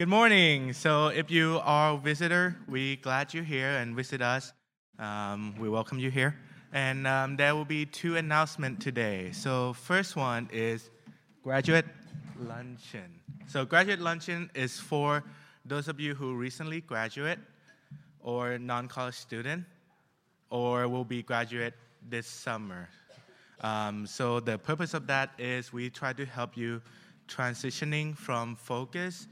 Good morning. So, if you are a visitor, we glad you're here and visit us. Um, we welcome you here. And um, there will be two announcements today. So, first one is graduate luncheon. So, graduate luncheon is for those of you who recently graduate, or non-college student, or will be graduate this summer. Um, so, the purpose of that is we try to help you transitioning from focus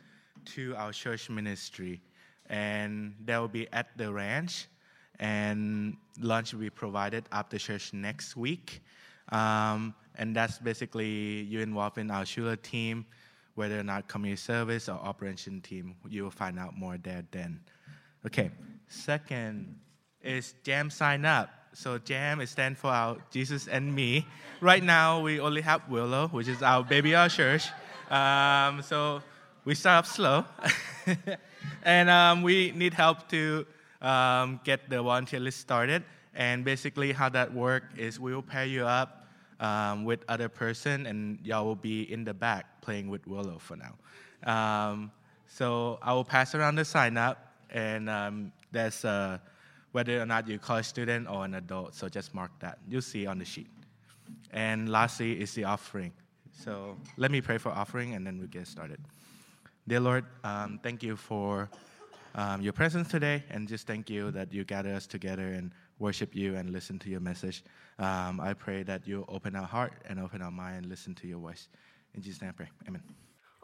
to our church ministry. And that will be at the ranch, and lunch will be provided after church next week. Um, and that's basically you involved in our Schuler team, whether or not community service or operation team. You will find out more there then. Okay, second is Jam sign up. So Jam is stand for our Jesus and me. Right now we only have Willow, which is our baby our church. Um, so we start off slow, and um, we need help to um, get the volunteer list started. And basically, how that work is we will pair you up um, with other person, and y'all will be in the back playing with Willow for now. Um, so I will pass around the sign up, and um, there's uh, whether or not you're a college student or an adult. So just mark that. You'll see on the sheet. And lastly is the offering. So let me pray for offering, and then we get started. Dear Lord, um, thank you for um, your presence today, and just thank you that you gather us together and worship you and listen to your message. Um, I pray that you open our heart and open our mind and listen to your voice. In Jesus' name I pray. Amen.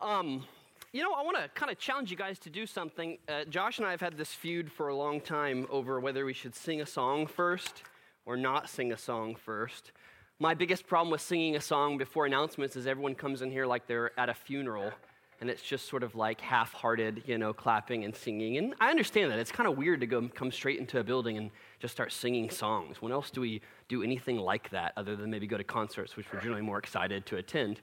Um, you know, I want to kind of challenge you guys to do something. Uh, Josh and I have had this feud for a long time over whether we should sing a song first or not sing a song first. My biggest problem with singing a song before announcements is everyone comes in here like they're at a funeral and it's just sort of like half-hearted, you know, clapping and singing. And I understand that. It's kind of weird to go come straight into a building and just start singing songs. When else do we do anything like that other than maybe go to concerts, which we're generally more excited to attend?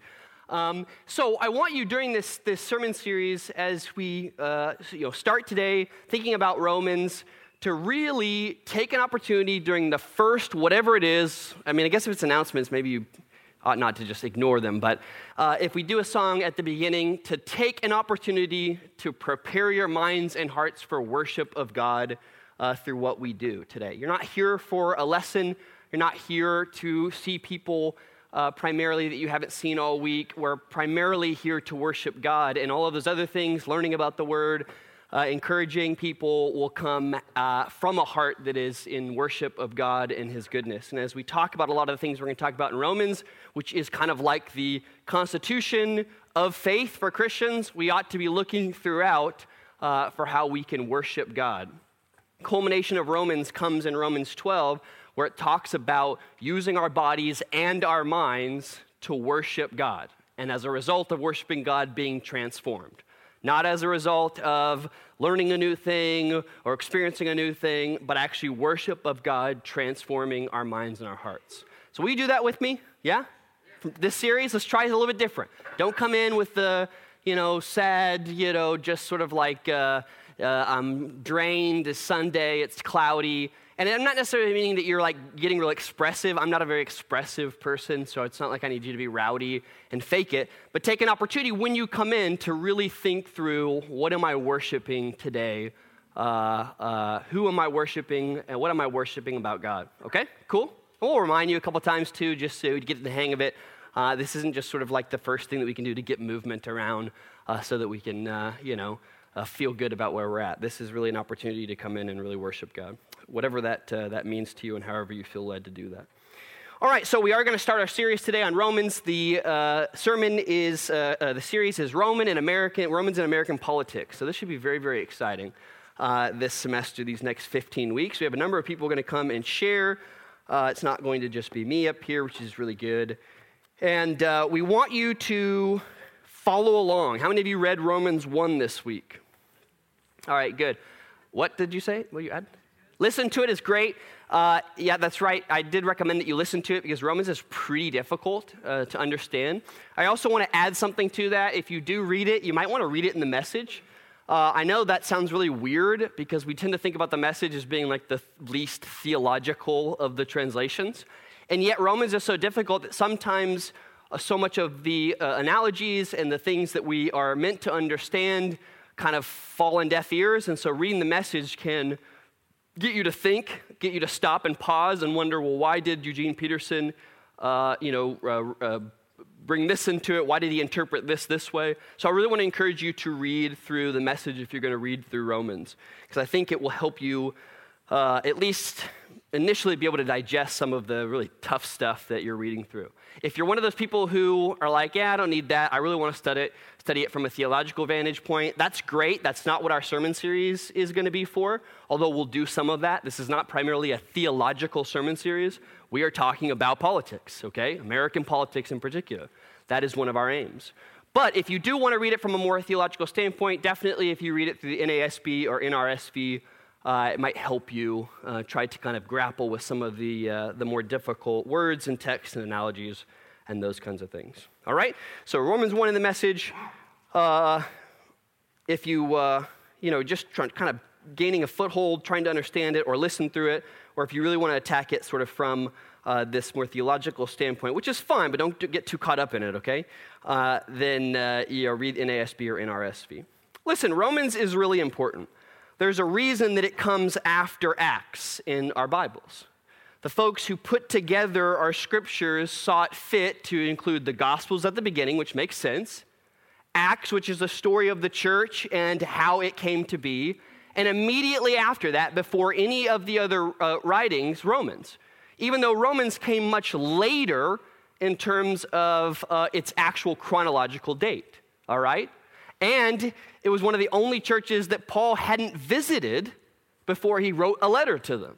Um, so I want you during this, this sermon series, as we uh, you know, start today thinking about Romans, to really take an opportunity during the first whatever it is. I mean, I guess if it's announcements, maybe you ought not to just ignore them, but uh, if we do a song at the beginning, to take an opportunity to prepare your minds and hearts for worship of God uh, through what we do today. You're not here for a lesson, you're not here to see people. Uh, primarily that you haven't seen all week. We're primarily here to worship God, and all of those other things, learning about the Word, uh, encouraging people will come uh, from a heart that is in worship of God and His goodness. And as we talk about a lot of the things we're going to talk about in Romans, which is kind of like the constitution of faith for Christians, we ought to be looking throughout uh, for how we can worship God. Culmination of Romans comes in Romans 12, where it talks about using our bodies and our minds to worship God. And as a result of worshiping God, being transformed not as a result of learning a new thing or experiencing a new thing, but actually worship of God transforming our minds and our hearts. So, will you do that with me? Yeah? This series, let's try it a little bit different. Don't come in with the, you know, sad, you know, just sort of like, uh, uh, I'm drained, it's Sunday, it's cloudy. And I'm not necessarily meaning that you're like getting real expressive. I'm not a very expressive person, so it's not like I need you to be rowdy and fake it. But take an opportunity when you come in to really think through what am I worshiping today? Uh, uh, who am I worshiping? And what am I worshiping about God? Okay, cool. we'll remind you a couple times too, just so you get the hang of it. Uh, this isn't just sort of like the first thing that we can do to get movement around uh, so that we can, uh, you know, uh, feel good about where we're at. This is really an opportunity to come in and really worship God whatever that, uh, that means to you and however you feel led to do that. All right, so we are going to start our series today on Romans. The uh, sermon is, uh, uh, the series is Roman and American, Romans and American politics. So this should be very, very exciting uh, this semester, these next 15 weeks. We have a number of people going to come and share. Uh, it's not going to just be me up here, which is really good. And uh, we want you to follow along. How many of you read Romans 1 this week? All right, good. What did you say? Will you add? Listen to it is great. Uh, yeah, that's right. I did recommend that you listen to it because Romans is pretty difficult uh, to understand. I also want to add something to that. If you do read it, you might want to read it in the message. Uh, I know that sounds really weird because we tend to think about the message as being like the least theological of the translations. And yet, Romans is so difficult that sometimes uh, so much of the uh, analogies and the things that we are meant to understand kind of fall on deaf ears. And so reading the message can get you to think, get you to stop and pause and wonder, well, why did Eugene Peterson, uh, you know, uh, uh, bring this into it? Why did he interpret this this way? So I really want to encourage you to read through the message if you're going to read through Romans, because I think it will help you uh, at least initially be able to digest some of the really tough stuff that you're reading through. If you're one of those people who are like, yeah, I don't need that, I really want to study it, study it from a theological vantage point, that's great. That's not what our sermon series is going to be for, although we'll do some of that. This is not primarily a theological sermon series. We are talking about politics, okay? American politics in particular. That is one of our aims. But if you do want to read it from a more theological standpoint, definitely if you read it through the NASB or NRSV, uh, it might help you uh, try to kind of grapple with some of the, uh, the more difficult words and texts and analogies and those kinds of things. All right? So, Romans 1 in the message, uh, if you, uh, you know, just try, kind of gaining a foothold, trying to understand it or listen through it, or if you really want to attack it sort of from uh, this more theological standpoint, which is fine, but don't get too caught up in it, okay? then you know, read NASB or NRSV. Listen, Romans is really important there's a reason that it comes after Acts in our Bibles. The folks who put together our scriptures saw it fit to include the Gospels at the beginning, which makes sense, Acts, which is the story of the church and how it came to be, and immediately after that, before any of the other uh, writings, Romans. Even though Romans came much later in terms of uh, its actual chronological date, all right? And it was one of the only churches that Paul hadn't visited before he wrote a letter to them.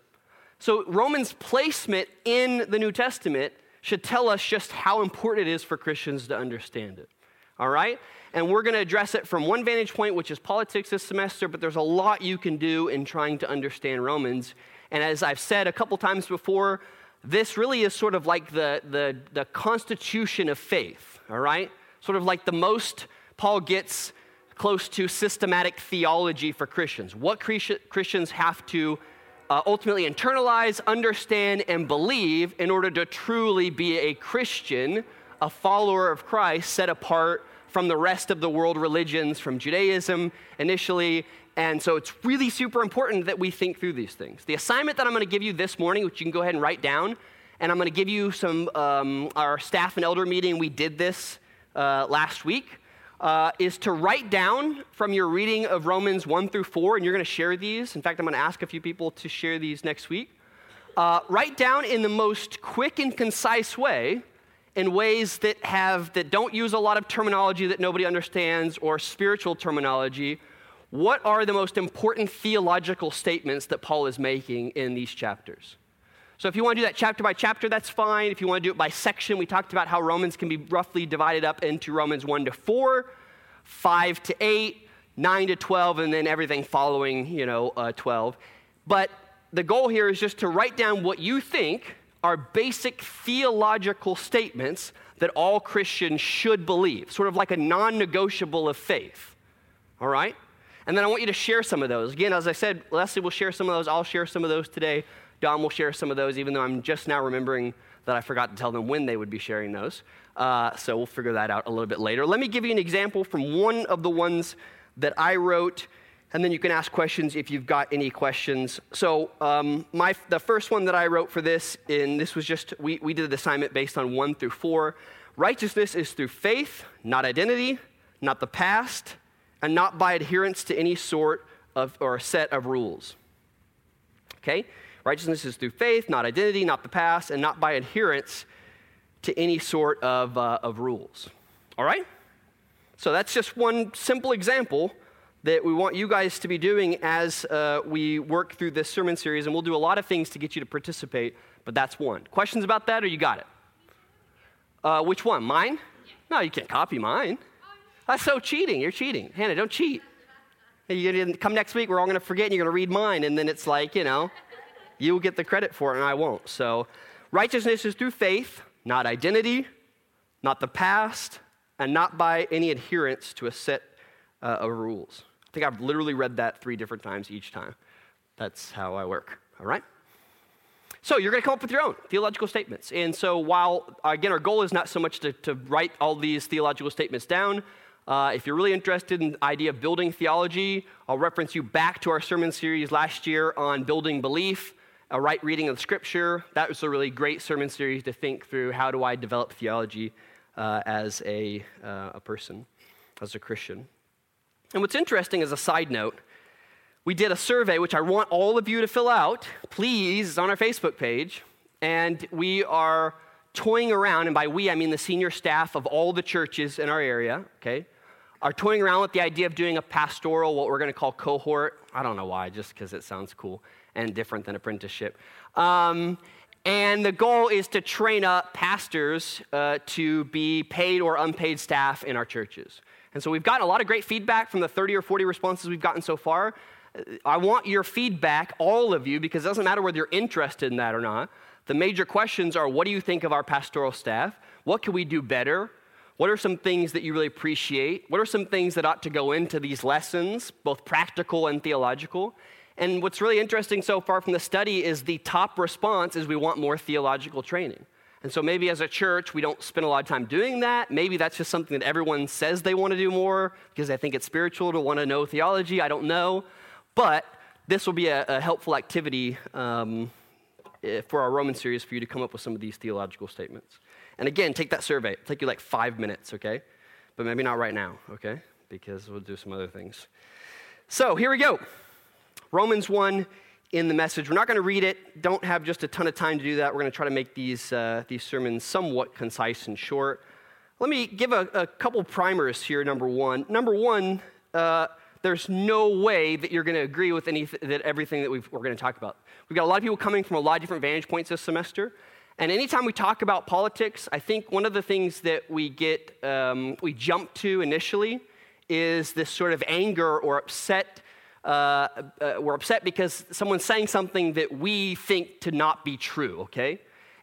So, Romans' placement in the New Testament should tell us just how important it is for Christians to understand it. All right? And we're going to address it from one vantage point, which is politics this semester, but there's a lot you can do in trying to understand Romans. And as I've said a couple times before, this really is sort of like the, the, the constitution of faith, all right? Sort of like the most Paul gets close to systematic theology for Christians. What Christians have to uh, ultimately internalize, understand, and believe in order to truly be a Christian, a follower of Christ, set apart from the rest of the world religions, from Judaism initially. And so it's really super important that we think through these things. The assignment that I'm going to give you this morning, which you can go ahead and write down, and I'm going to give you some, um, our staff and elder meeting, we did this uh, last week uh, is to write down from your reading of Romans 1 through 4, and you're going to share these. In fact, I'm going to ask a few people to share these next week. Uh, write down in the most quick and concise way, in ways that have that don't use a lot of terminology that nobody understands or spiritual terminology. What are the most important theological statements that Paul is making in these chapters? So if you want to do that chapter by chapter, that's fine. If you want to do it by section, we talked about how Romans can be roughly divided up into Romans 1 to 4, 5 to 8, 9 to 12, and then everything following, you know, uh, 12. But the goal here is just to write down what you think are basic theological statements that all Christians should believe, sort of like a non negotiable of faith. All right? And then I want you to share some of those. Again, as I said, Leslie will share some of those. I'll share some of those today. Don will share some of those, even though I'm just now remembering that I forgot to tell them when they would be sharing those. Uh, so we'll figure that out a little bit later. Let me give you an example from one of the ones that I wrote, and then you can ask questions if you've got any questions. So um, my, the first one that I wrote for this, and this was just, we, we did the assignment based on one through four. Righteousness is through faith, not identity, not the past, and not by adherence to any sort of or set of rules. Okay? Righteousness is through faith, not identity, not the past, and not by adherence to any sort of, uh, of rules. All right? So that's just one simple example that we want you guys to be doing as uh, we work through this sermon series, and we'll do a lot of things to get you to participate, but that's one. Questions about that, or you got it? Uh, which one? Mine? No, you can't copy mine. That's so cheating. You're cheating. Hannah, don't cheat. You come next week, we're all going to forget, and you're going to read mine, and then it's like, you know. You will get the credit for it, and I won't. So, righteousness is through faith, not identity, not the past, and not by any adherence to a set uh, of rules. I think I've literally read that three different times each time. That's how I work, all right? So you're going to come up with your own theological statements. And so while, again, our goal is not so much to, to write all these theological statements down, Uh, if you're really interested in the idea of building theology, I'll reference you back to our sermon series last year on building belief, a right reading of Scripture. That was a really great sermon series to think through how do I develop theology uh, as a, uh, a person, as a Christian. And what's interesting as a side note, we did a survey, which I want all of you to fill out. Please, it's on our Facebook page. And we are toying around, and by we, I mean the senior staff of all the churches in our area, okay, are toying around with the idea of doing a pastoral, what we're going to call cohort. I don't know why, just because it sounds cool and different than apprenticeship. Um, and the goal is to train up pastors uh, to be paid or unpaid staff in our churches. And so we've gotten a lot of great feedback from the 30 or 40 responses we've gotten so far. I want your feedback, all of you, because it doesn't matter whether you're interested in that or not. The major questions are what do you think of our pastoral staff? What can we do better? What are some things that you really appreciate? What are some things that ought to go into these lessons, both practical and theological? And what's really interesting so far from the study is the top response is we want more theological training. And so maybe as a church, we don't spend a lot of time doing that. Maybe that's just something that everyone says they want to do more because they think it's spiritual to want to know theology. I don't know. But this will be a, a helpful activity um, eh, for our Roman series for you to come up with some of these theological statements. And again, take that survey. It'll take you like five minutes, okay? But maybe not right now, okay? Because we'll do some other things. So here we go. Romans 1 in the message. We're not going to read it. Don't have just a ton of time to do that. We're going to try to make these, uh, these sermons somewhat concise and short. Let me give a, a couple primers here, number one. Number one, uh, there's no way that you're going to agree with any, that everything that we are going to talk about. We've got a lot of people coming from a lot of different vantage points this semester. And anytime we talk about politics, I think one of the things that we get, um, we jump to initially is this sort of anger or upset. Uh, uh, we're upset because someone's saying something that we think to not be true, okay?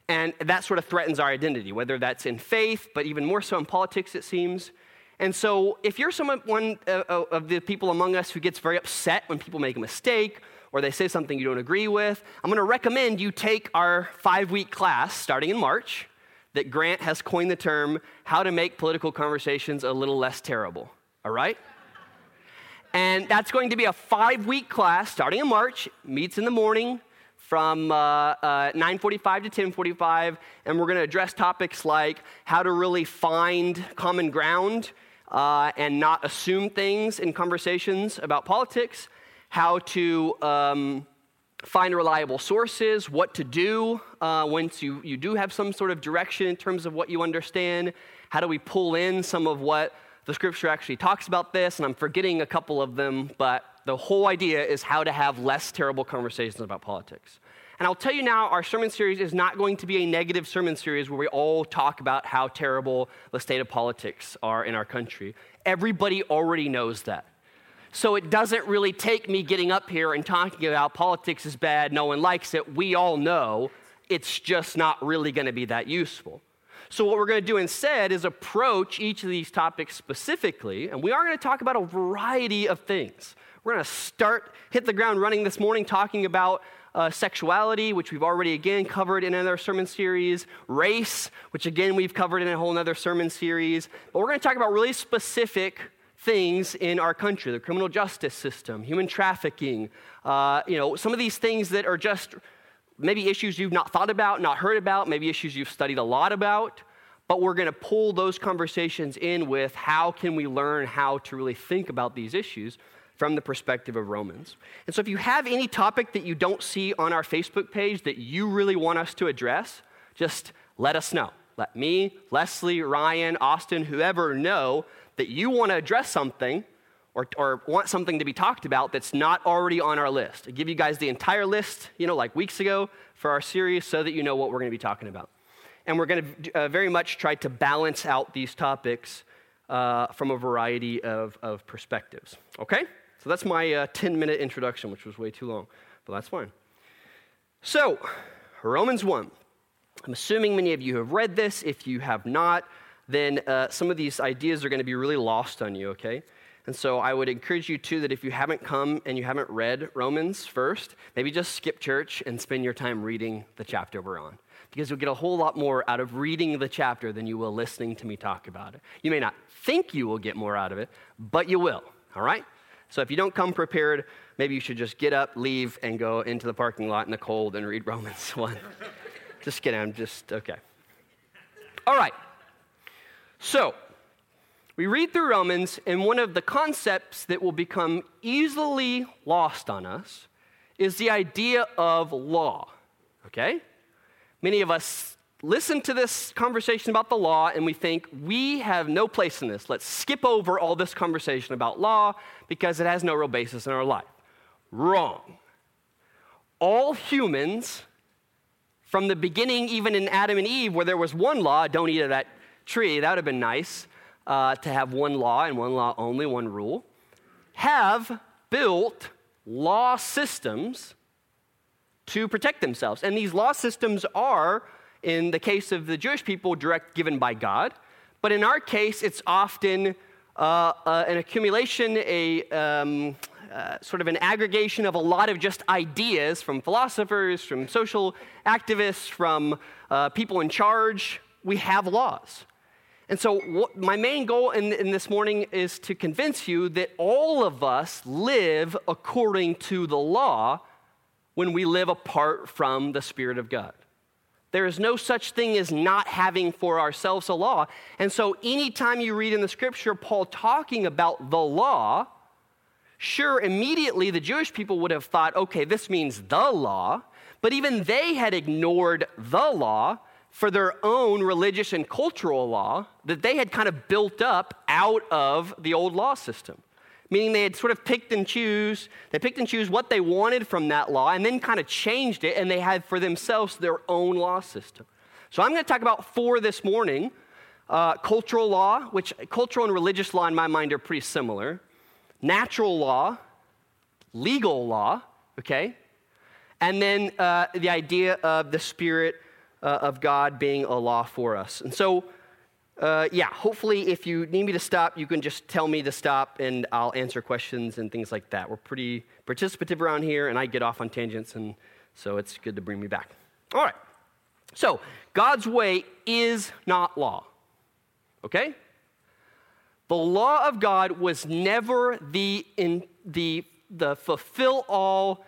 And that sort of threatens our identity, whether that's in faith, but even more so in politics, it seems. And so, if you're someone one uh, uh, of the people among us who gets very upset when people make a mistake or they say something you don't agree with, I'm going to recommend you take our five week class starting in March that Grant has coined the term How to Make Political Conversations a Little Less Terrible. All right? And that's going to be a five week class starting in March, meets in the morning from uh, uh, 9.45 to 10.45 and we're going to address topics like how to really find common ground uh, and not assume things in conversations about politics, how to um, find reliable sources, what to do uh, once you, you do have some sort of direction in terms of what you understand, how do we pull in some of what the scripture actually talks about this, and I'm forgetting a couple of them, but the whole idea is how to have less terrible conversations about politics. And I'll tell you now, our sermon series is not going to be a negative sermon series where we all talk about how terrible the state of politics are in our country. Everybody already knows that. So it doesn't really take me getting up here and talking about politics is bad, no one likes it. We all know it's just not really going to be that useful. So, what we're going to do instead is approach each of these topics specifically, and we are going to talk about a variety of things. We're going to start, hit the ground running this morning talking about uh, sexuality, which we've already again covered in another sermon series, race, which again we've covered in a whole other sermon series. But we're going to talk about really specific things in our country the criminal justice system, human trafficking, uh, you know, some of these things that are just maybe issues you've not thought about, not heard about, maybe issues you've studied a lot about. But we're going to pull those conversations in with how can we learn how to really think about these issues from the perspective of Romans. And so, if you have any topic that you don't see on our Facebook page that you really want us to address, just let us know. Let me, Leslie, Ryan, Austin, whoever know that you want to address something or, or want something to be talked about that's not already on our list. I give you guys the entire list, you know, like weeks ago for our series so that you know what we're going to be talking about. And we're going to uh, very much try to balance out these topics uh, from a variety of, of perspectives. Okay? So that's my uh, 10 minute introduction, which was way too long, but that's fine. So, Romans 1. I'm assuming many of you have read this. If you have not, then uh, some of these ideas are going to be really lost on you, okay? And so I would encourage you too that if you haven't come and you haven't read Romans first, maybe just skip church and spend your time reading the chapter we're on. because you'll get a whole lot more out of reading the chapter than you will listening to me talk about it. You may not think you will get more out of it, but you will, all right? So if you don't come prepared, maybe you should just get up, leave, and go into the parking lot in the cold and read Romans 1. just kidding, I'm just, okay. All right. So, we read through Romans, and one of the concepts that will become easily lost on us is the idea of law. Okay? Many of us listen to this conversation about the law and we think we have no place in this. Let's skip over all this conversation about law because it has no real basis in our life. Wrong. All humans, from the beginning, even in Adam and Eve, where there was one law don't eat of that tree, that would have been nice uh, to have one law and one law only, one rule, have built law systems to protect themselves. And these law systems are, in the case of the Jewish people, direct given by God. But in our case, it's often uh, uh, an accumulation, a um, uh, sort of an aggregation of a lot of just ideas from philosophers, from social activists, from uh, people in charge. We have laws. And so, what, my main goal in, in this morning is to convince you that all of us live according to the law when we live apart from the Spirit of God. There is no such thing as not having for ourselves a law. And so, anytime you read in the scripture Paul talking about the law, sure, immediately the Jewish people would have thought, okay, this means the law. But even they had ignored the law for their own religious and cultural law that they had kind of built up out of the old law system. Meaning they had sort of picked and choose, they picked and choose what they wanted from that law and then kind of changed it, and they had for themselves their own law system. So I'm going to talk about four this morning. Uh, cultural law, which cultural and religious law in my mind are pretty similar. Natural law, legal law, okay? And then uh, the idea of the spirit uh, of God being a law for us. And so, uh, yeah, hopefully, if you need me to stop, you can just tell me to stop and I'll answer questions and things like that. We're pretty participative around here, and I get off on tangents, and so it's good to bring me back. All right. So, God's way is not law. Okay? The law of God was never the, in, the, the fulfill all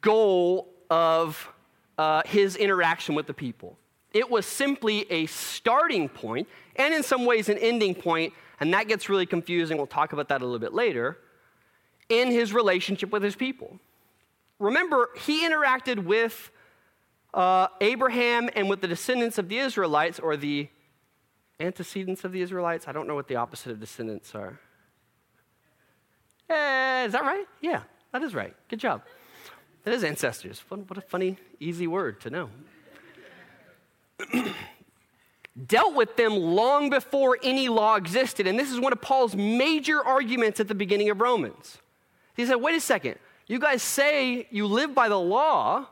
goal of uh, his interaction with the people. It was simply a starting point, and in some ways, an ending point, and that gets really confusing. We'll talk about that a little bit later. In his relationship with his people. Remember, he interacted with uh, Abraham and with the descendants of the Israelites, or the antecedents of the Israelites. I don't know what the opposite of descendants are. Eh, is that right? Yeah, that is right. Good job. That is ancestors. What a funny, easy word to know. Dealt with them long before any law existed. And this is one of Paul's major arguments at the beginning of Romans. He said, wait a second. You guys say you live by the law,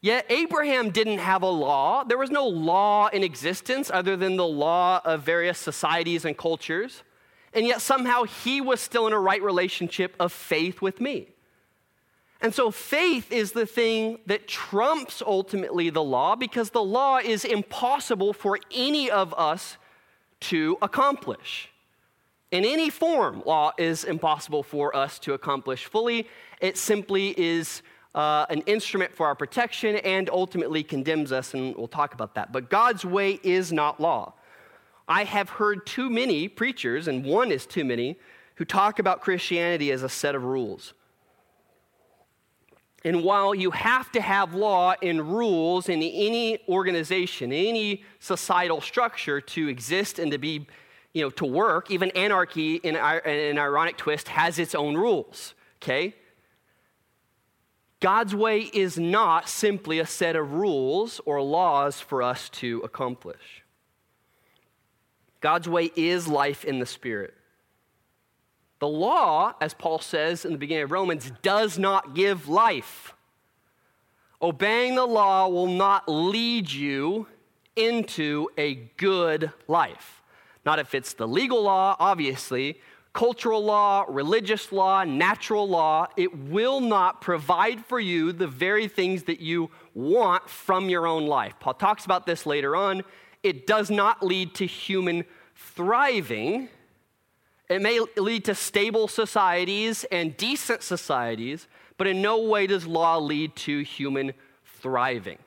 yet Abraham didn't have a law. There was no law in existence other than the law of various societies and cultures. And yet somehow he was still in a right relationship of faith with me. And so faith is the thing that trumps ultimately the law because the law is impossible for any of us to accomplish. In any form, law is impossible for us to accomplish fully. It simply is uh, an instrument for our protection and ultimately condemns us, and we'll talk about that. But God's way is not law. I have heard too many preachers, and one is too many, who talk about Christianity as a set of rules. And while you have to have law and rules in any organization, any societal structure to exist and to be, you know, to work, even anarchy, in an ironic twist, has its own rules, okay? God's way is not simply a set of rules or laws for us to accomplish. God's way is life in the Spirit. The law, as Paul says in the beginning of Romans, does not give life. Obeying the law will not lead you into a good life. Not if it's the legal law, obviously. cultural law, religious law, natural law, it will not provide for you the very things that you want from your own life. Paul talks about this later on. It does not lead to human thriving. It may lead to stable societies and decent societies, but in no way does law lead to human thriving.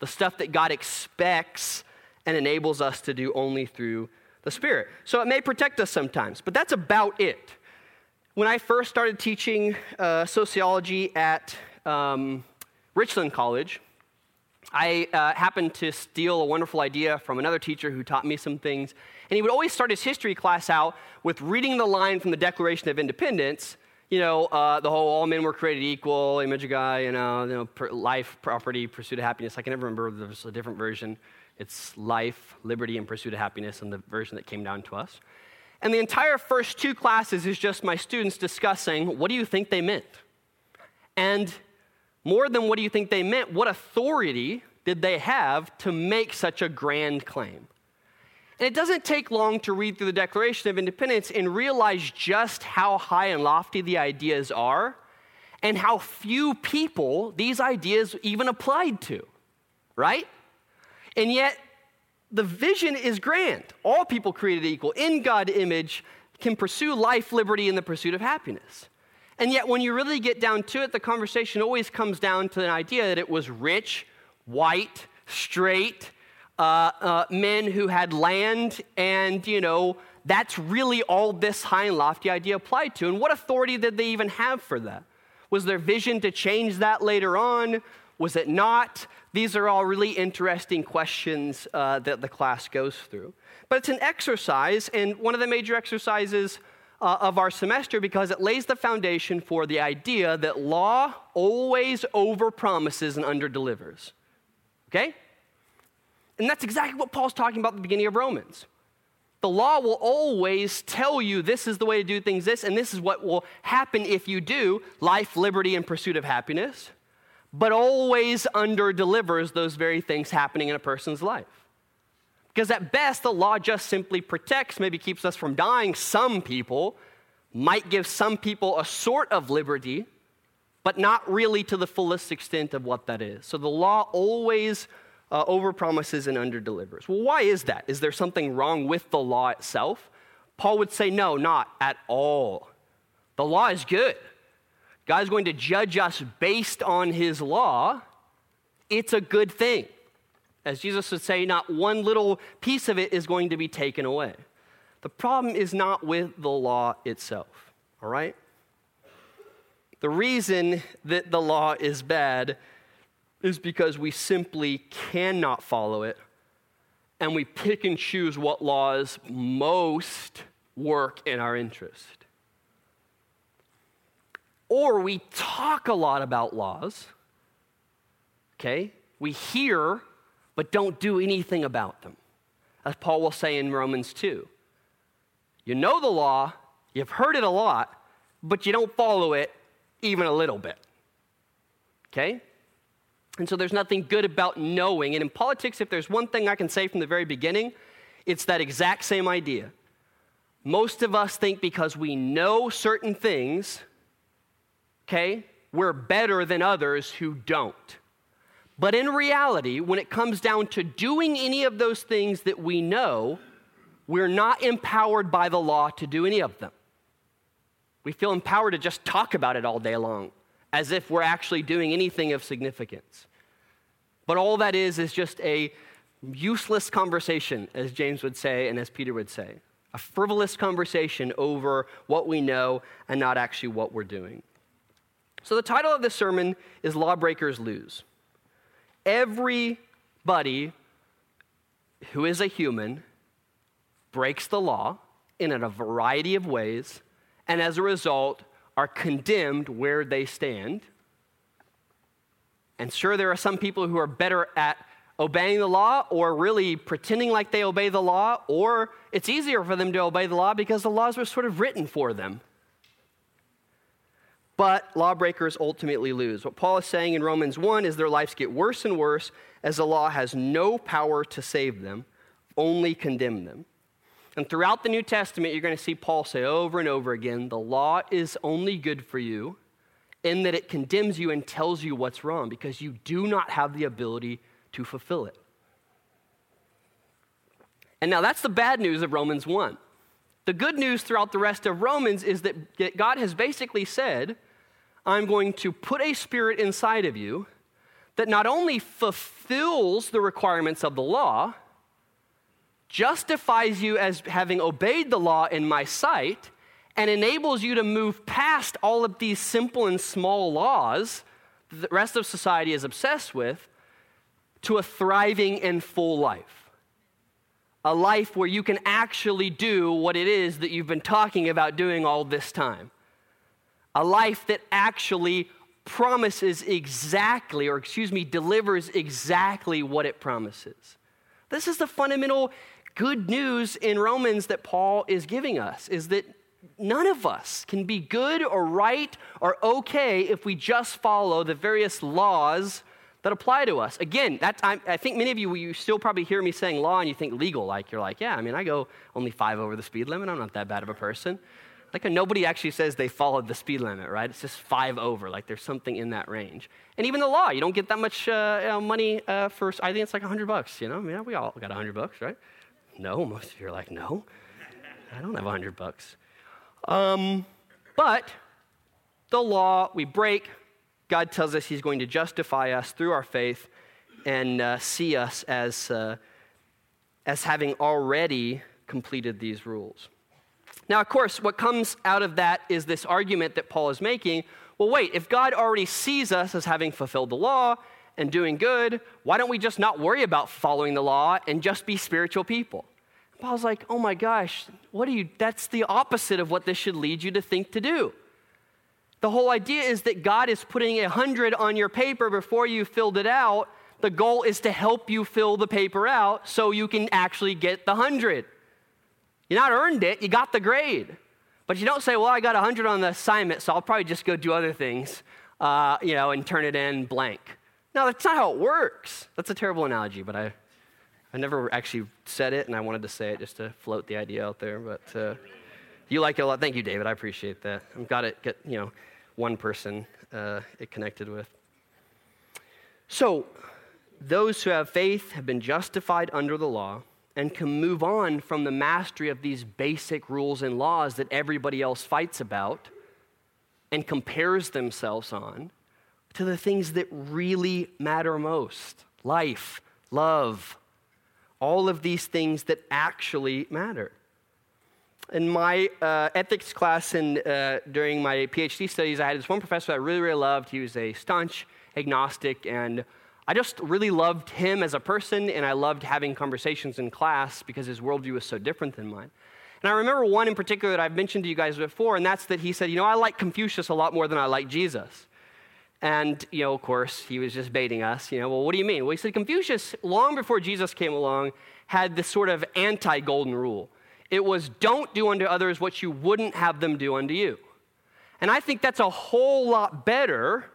The stuff that God expects and enables us to do only through the Spirit. So it may protect us sometimes, but that's about it. When I first started teaching uh, sociology at um, Richland College, I uh, happened to steal a wonderful idea from another teacher who taught me some things. And he would always start his history class out with reading the line from the Declaration of Independence. You know, uh, the whole all men were created equal, image of God, you know, you know life, property, pursuit of happiness. I can never remember, there's a different version. It's life, liberty, and pursuit of happiness, and the version that came down to us. And the entire first two classes is just my students discussing what do you think they meant? And more than what do you think they meant, what authority did they have to make such a grand claim? And it doesn't take long to read through the Declaration of Independence and realize just how high and lofty the ideas are and how few people these ideas even applied to, right? And yet, the vision is grand. All people created equal in God's image can pursue life, liberty, and the pursuit of happiness. And yet, when you really get down to it, the conversation always comes down to an idea that it was rich, white, straight, uh, uh, men who had land, and, you know, that's really all this high and lofty idea applied to. And what authority did they even have for that? Was their vision to change that later on? Was it not? These are all really interesting questions uh, that the class goes through. But it's an exercise, and one of the major exercises uh, of our semester because it lays the foundation for the idea that law always overpromises and underdelivers. Okay? And that's exactly what Paul's talking about at the beginning of Romans. The law will always tell you this is the way to do things, this, and this is what will happen if you do life, liberty, and pursuit of happiness but always under delivers those very things happening in a person's life. Because at best, the law just simply protects, maybe keeps us from dying. Some people might give some people a sort of liberty, but not really to the fullest extent of what that is. So the law always uh, overpromises and underdelivers. Well, why is that? Is there something wrong with the law itself? Paul would say, no, not at all. The law is good. God's going to judge us based on his law, it's a good thing. As Jesus would say, not one little piece of it is going to be taken away. The problem is not with the law itself, all right? The reason that the law is bad is because we simply cannot follow it and we pick and choose what laws most work in our interest. Or we talk a lot about laws, okay? We hear, but don't do anything about them. As Paul will say in Romans 2. You know the law, you've heard it a lot, but you don't follow it even a little bit. Okay? And so there's nothing good about knowing. And in politics, if there's one thing I can say from the very beginning, it's that exact same idea. Most of us think because we know certain things, okay, we're better than others who don't. But in reality, when it comes down to doing any of those things that we know, we're not empowered by the law to do any of them. We feel empowered to just talk about it all day long, as if we're actually doing anything of significance. But all that is is just a useless conversation, as James would say and as Peter would say. A frivolous conversation over what we know and not actually what we're doing. So, the title of this sermon is Lawbreakers Lose. Everybody who is a human breaks the law in a variety of ways, and as a result, are condemned where they stand. And sure, there are some people who are better at obeying the law or really pretending like they obey the law, or it's easier for them to obey the law because the laws were sort of written for them but lawbreakers ultimately lose. What Paul is saying in Romans 1 is their lives get worse and worse as the law has no power to save them, only condemn them. And throughout the New Testament, you're going to see Paul say over and over again the law is only good for you in that it condemns you and tells you what's wrong because you do not have the ability to fulfill it. And now that's the bad news of Romans 1. The good news throughout the rest of Romans is that God has basically said, I'm going to put a spirit inside of you that not only fulfills the requirements of the law, justifies you as having obeyed the law in my sight, and enables you to move past all of these simple and small laws that the rest of society is obsessed with to a thriving and full life. A life where you can actually do what it is that you've been talking about doing all this time. A life that actually promises exactly, or excuse me, delivers exactly what it promises. This is the fundamental good news in Romans that Paul is giving us is that none of us can be good or right or okay if we just follow the various laws that apply to us. Again, that I, I think many of you, you still probably hear me saying law and you think legal. Like, you're like, yeah, I mean, I go only five over the speed limit. I'm not that bad of a person. Like, nobody actually says they followed the speed limit, right? It's just five over. Like, there's something in that range. And even the law, you don't get that much uh, you know, money uh, for, I think it's like 100 bucks, you know? I mean, we all got 100 bucks, right? No, most of you are like, no, I don't have 100 bucks. Um, but the law we break, God tells us He's going to justify us through our faith and uh, see us as, uh, as having already completed these rules. Now, of course, what comes out of that is this argument that Paul is making. Well, wait, if God already sees us as having fulfilled the law and doing good, why don't we just not worry about following the law and just be spiritual people? Paul's like, oh my gosh, what do you, that's the opposite of what this should lead you to think to do. The whole idea is that God is putting a hundred on your paper before you filled it out. The goal is to help you fill the paper out so you can actually get the hundred. You not earned it, you got the grade. But you don't say, well, I got a hundred on the assignment, so I'll probably just go do other things, uh, you know, and turn it in blank. No, that's not how it works. That's a terrible analogy, but I, I never actually said it, and I wanted to say it just to float the idea out there. But uh, you like it a lot. Thank you, David. I appreciate that. I've got it. Get you know, one person uh, it connected with. So, those who have faith have been justified under the law and can move on from the mastery of these basic rules and laws that everybody else fights about and compares themselves on to the things that really matter most life, love, all of these things that actually matter. In my uh, ethics class and uh, during my PhD studies, I had this one professor I really, really loved. He was a staunch agnostic, and I just really loved him as a person, and I loved having conversations in class because his worldview was so different than mine. And I remember one in particular that I've mentioned to you guys before, and that's that he said, You know, I like Confucius a lot more than I like Jesus. And, you know, of course, he was just baiting us. You know, well, what do you mean? Well, he said Confucius, long before Jesus came along, had this sort of anti golden rule. It was don't do unto others what you wouldn't have them do unto you. And I think that's a whole lot better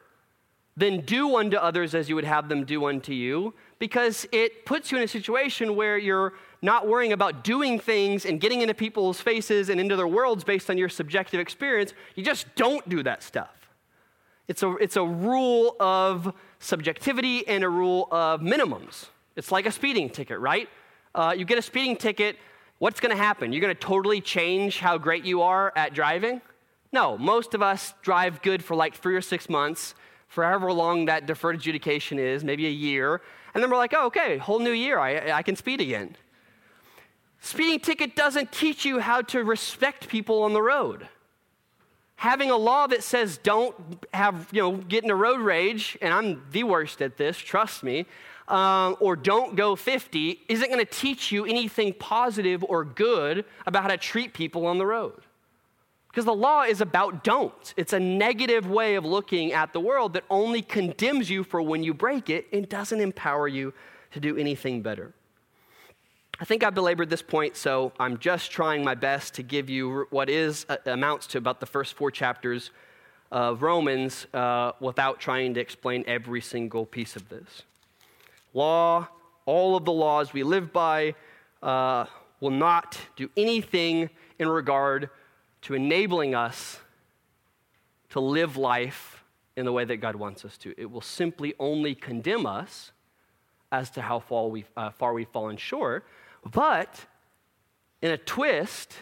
than do unto others as you would have them do unto you, because it puts you in a situation where you're not worrying about doing things and getting into people's faces and into their worlds based on your subjective experience. You just don't do that stuff. It's a, it's a rule of subjectivity and a rule of minimums. It's like a speeding ticket, right? Uh, you get a speeding ticket, what's going to happen? You're going to totally change how great you are at driving? No, most of us drive good for like three or six months, for however long that deferred adjudication is, maybe a year, and then we're like, oh, okay, whole new year, I, I can speed again. Speeding ticket doesn't teach you how to respect people on the road having a law that says don't have, you know, get into road rage, and I'm the worst at this, trust me, um, or don't go 50, isn't going to teach you anything positive or good about how to treat people on the road. Because the law is about don't. It's a negative way of looking at the world that only condemns you for when you break it and doesn't empower you to do anything better. I think I've belabored this point, so I'm just trying my best to give you what is uh, amounts to about the first four chapters of Romans uh, without trying to explain every single piece of this. Law, all of the laws we live by, uh, will not do anything in regard to enabling us to live life in the way that God wants us to. It will simply only condemn us as to how far we've, uh, far we've fallen short. But in a twist,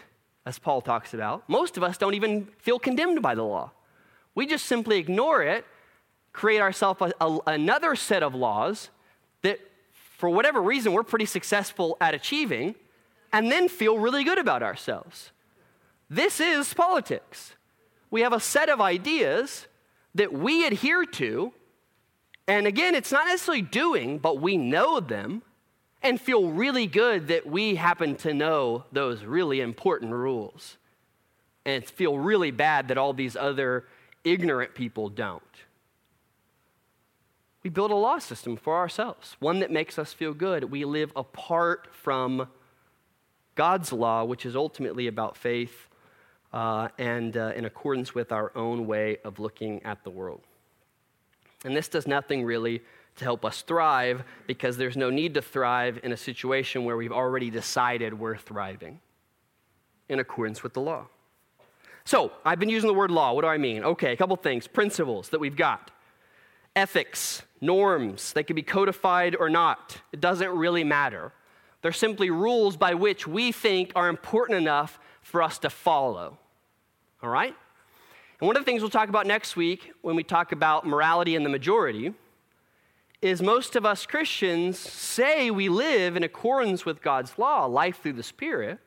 as Paul talks about, most of us don't even feel condemned by the law. We just simply ignore it, create ourselves a, a, another set of laws that, for whatever reason, we're pretty successful at achieving, and then feel really good about ourselves. This is politics. We have a set of ideas that we adhere to and again, it's not necessarily doing, but we know them and feel really good that we happen to know those really important rules. And feel really bad that all these other ignorant people don't. We build a law system for ourselves, one that makes us feel good. We live apart from God's law, which is ultimately about faith uh, and uh, in accordance with our own way of looking at the world. And this does nothing really to help us thrive because there's no need to thrive in a situation where we've already decided we're thriving in accordance with the law. So, I've been using the word law. What do I mean? Okay, a couple things. Principles that we've got ethics, norms, they can be codified or not. It doesn't really matter. They're simply rules by which we think are important enough for us to follow. All right? And one of the things we'll talk about next week when we talk about morality in the majority is most of us Christians say we live in accordance with God's law, life through the Spirit,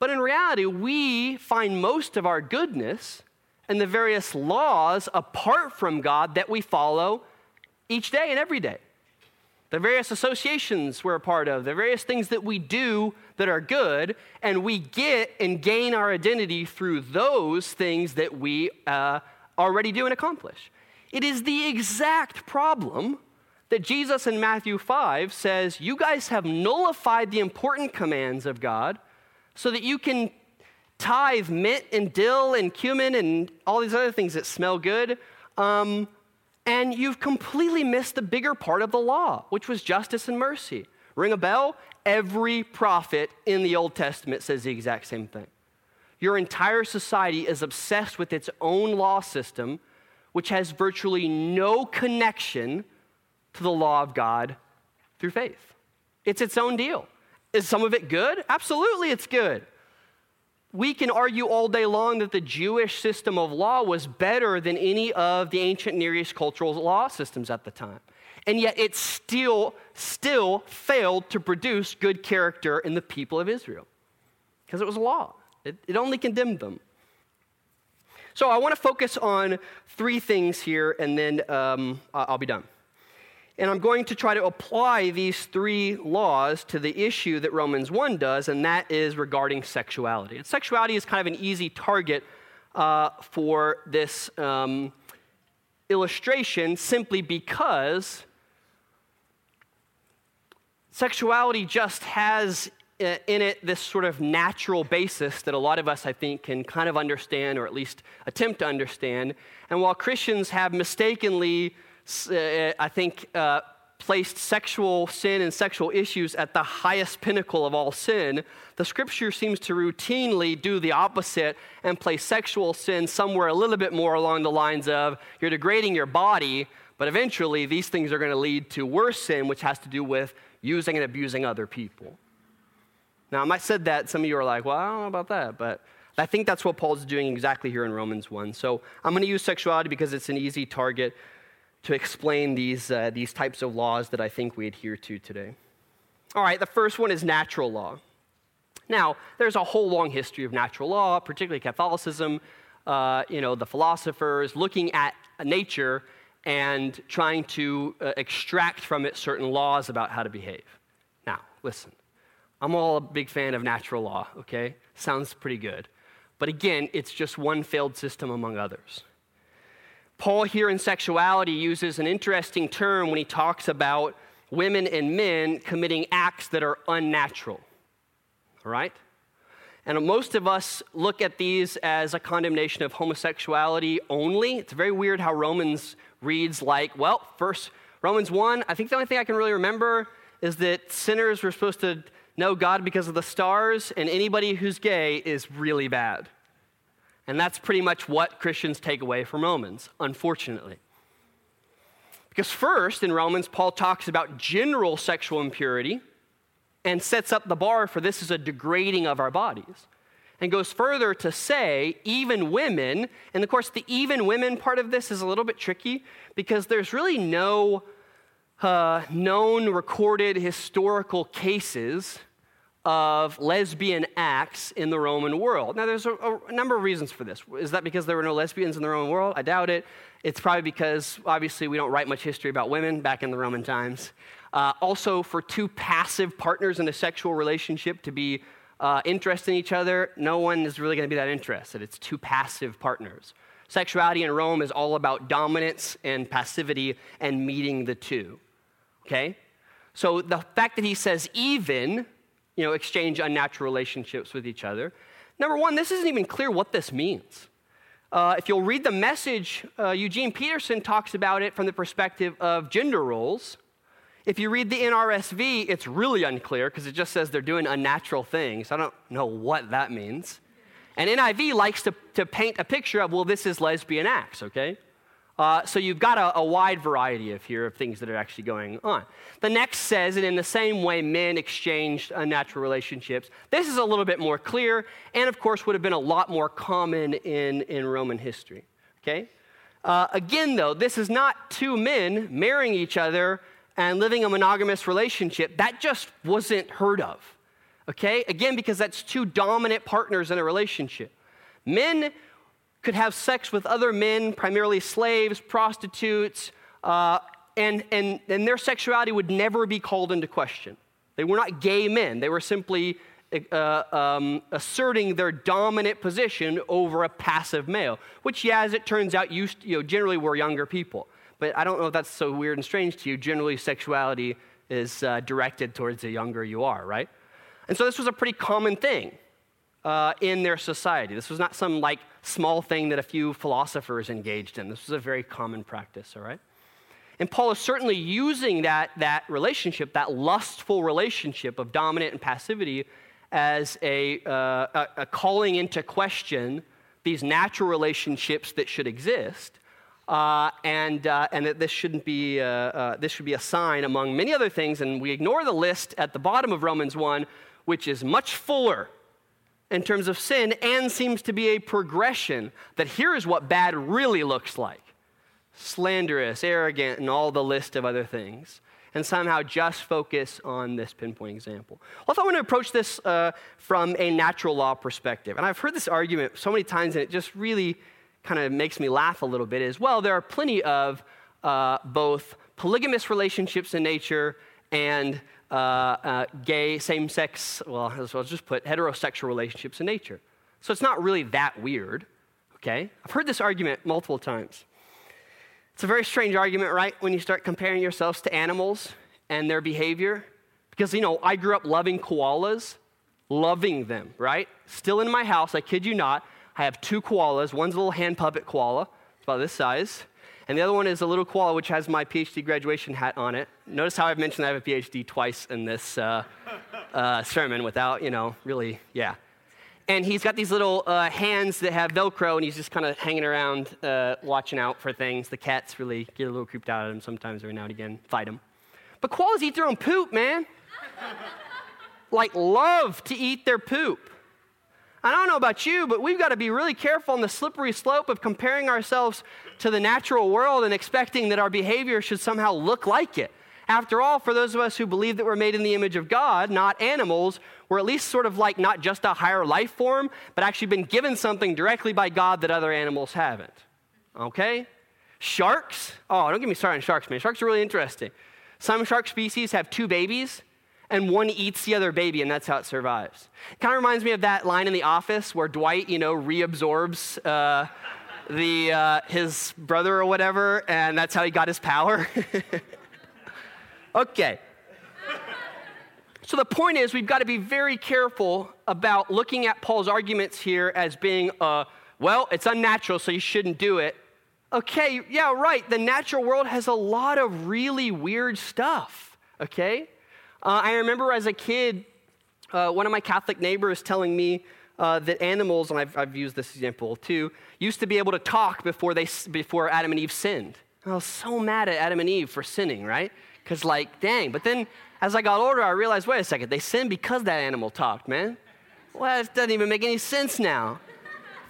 but in reality, we find most of our goodness in the various laws apart from God that we follow each day and every day the various associations we're a part of, the various things that we do that are good, and we get and gain our identity through those things that we uh, already do and accomplish. It is the exact problem that Jesus in Matthew 5 says, You guys have nullified the important commands of God so that you can tithe mint and dill and cumin and all these other things that smell good. Um, and you've completely missed the bigger part of the law, which was justice and mercy. Ring a bell? Every prophet in the Old Testament says the exact same thing. Your entire society is obsessed with its own law system, which has virtually no connection to the law of God through faith. It's its own deal. Is some of it good? Absolutely, it's good we can argue all day long that the Jewish system of law was better than any of the ancient Near East cultural law systems at the time. And yet it still, still failed to produce good character in the people of Israel because it was a law. It, it only condemned them. So I want to focus on three things here and then um, I'll be done. And I'm going to try to apply these three laws to the issue that Romans 1 does, and that is regarding sexuality. And sexuality is kind of an easy target uh, for this um, illustration simply because sexuality just has uh, in it this sort of natural basis that a lot of us, I think, can kind of understand or at least attempt to understand. And while Christians have mistakenly I think, uh, placed sexual sin and sexual issues at the highest pinnacle of all sin, the scripture seems to routinely do the opposite and place sexual sin somewhere a little bit more along the lines of you're degrading your body, but eventually these things are going to lead to worse sin, which has to do with using and abusing other people. Now, I said that, some of you are like, well, I don't know about that, but I think that's what Paul's doing exactly here in Romans 1. So I'm going to use sexuality because it's an easy target to explain these, uh, these types of laws that I think we adhere to today. All right, the first one is natural law. Now, there's a whole long history of natural law, particularly Catholicism, uh, you know, the philosophers looking at nature and trying to uh, extract from it certain laws about how to behave. Now, listen, I'm all a big fan of natural law, okay? Sounds pretty good. But again, it's just one failed system among others. Paul, here in sexuality, uses an interesting term when he talks about women and men committing acts that are unnatural. All right? And most of us look at these as a condemnation of homosexuality only. It's very weird how Romans reads like, well, first, Romans 1, I think the only thing I can really remember is that sinners were supposed to know God because of the stars, and anybody who's gay is really bad. And that's pretty much what Christians take away from Romans, unfortunately. Because first, in Romans, Paul talks about general sexual impurity and sets up the bar for this as a degrading of our bodies. And goes further to say, even women, and of course, the even women part of this is a little bit tricky because there's really no uh, known recorded historical cases of lesbian acts in the Roman world. Now, there's a, a, number of reasons for this. Is that because there were no lesbians in the Roman world? I doubt it. It's probably because, obviously, we don't write much history about women back in the Roman times. Uh, also, for two passive partners in a sexual relationship to be uh, interested in each other, no one is really going to be that interested. It's two passive partners. Sexuality in Rome is all about dominance and passivity and meeting the two. Okay? So the fact that he says even you know, exchange unnatural relationships with each other. Number one, this isn't even clear what this means. Uh, if you'll read the message, uh, Eugene Peterson talks about it from the perspective of gender roles. If you read the NRSV, it's really unclear because it just says they're doing unnatural things. I don't know what that means. And NIV likes to, to paint a picture of, well, this is lesbian acts, okay? Uh, so you've got a, a, wide variety of here of things that are actually going on. The next says, and in the same way men exchanged unnatural relationships. This is a little bit more clear, and of course would have been a lot more common in, in Roman history. Okay? Uh, again, though, this is not two men marrying each other and living a monogamous relationship. That just wasn't heard of. Okay? Again, because that's two dominant partners in a relationship. Men could have sex with other men, primarily slaves, prostitutes, uh, and, and, and their sexuality would never be called into question. They were not gay men, they were simply uh, um, asserting their dominant position over a passive male, which, yeah, as it turns out, used, you know, generally were younger people. But I don't know if that's so weird and strange to you. Generally, sexuality is uh, directed towards the younger you are, right? And so this was a pretty common thing uh, in their society. This was not some like small thing that a few philosophers engaged in. This was a very common practice, all right? And Paul is certainly using that, that relationship, that lustful relationship of dominant and passivity, as a, uh, a, a calling into question these natural relationships that should exist. Uh, and, uh, and that this shouldn't be, uh, uh, this should be a sign among many other things. And we ignore the list at the bottom of Romans 1, which is much fuller in terms of sin and seems to be a progression that here is what bad really looks like slanderous, arrogant, and all the list of other things. And somehow just focus on this pinpoint example. Also, I want to approach this uh, from a natural law perspective. And I've heard this argument so many times, and it just really kind of makes me laugh a little bit as well. There are plenty of uh, both polygamous relationships in nature and uh, uh, gay, same sex, well, I'll just put heterosexual relationships in nature. So it's not really that weird, okay? I've heard this argument multiple times. It's a very strange argument, right? When you start comparing yourselves to animals and their behavior. Because, you know, I grew up loving koalas, loving them, right? Still in my house, I kid you not. I have two koalas. One's a little hand puppet koala, it's about this size. And the other one is a little koala which has my PhD graduation hat on it. Notice how I've mentioned I have a PhD twice in this uh, uh, sermon without, you know, really, yeah. And he's got these little uh, hands that have Velcro, and he's just kind of hanging around, uh, watching out for things. The cats really get a little creeped out of him sometimes every now and again, fight him. But koalas eat their own poop, man. like, love to eat their poop. I don't know about you, but we've got to be really careful on the slippery slope of comparing ourselves to the natural world and expecting that our behavior should somehow look like it. After all, for those of us who believe that we're made in the image of God, not animals, we're at least sort of like not just a higher life form, but actually been given something directly by God that other animals haven't. Okay? Sharks? Oh, don't get me started on sharks, man. Sharks are really interesting. Some shark species have two babies and one eats the other baby, and that's how it survives. Kind of reminds me of that line in The Office where Dwight, you know, reabsorbs uh, the uh, his brother or whatever, and that's how he got his power. okay. So the point is, we've got to be very careful about looking at Paul's arguments here as being, uh, well, it's unnatural, so you shouldn't do it. Okay, yeah, right. The natural world has a lot of really weird stuff, okay? Uh, I remember as a kid uh, one of my Catholic neighbors telling me uh, that animals, and I've, I've, used this example too, used to be able to talk before, they, before Adam and Eve sinned. I was so mad at Adam and Eve for sinning, right? Because, like, dang. But then as I got older, I realized wait a second, they sinned because that animal talked, man. Well, it doesn't even make any sense now.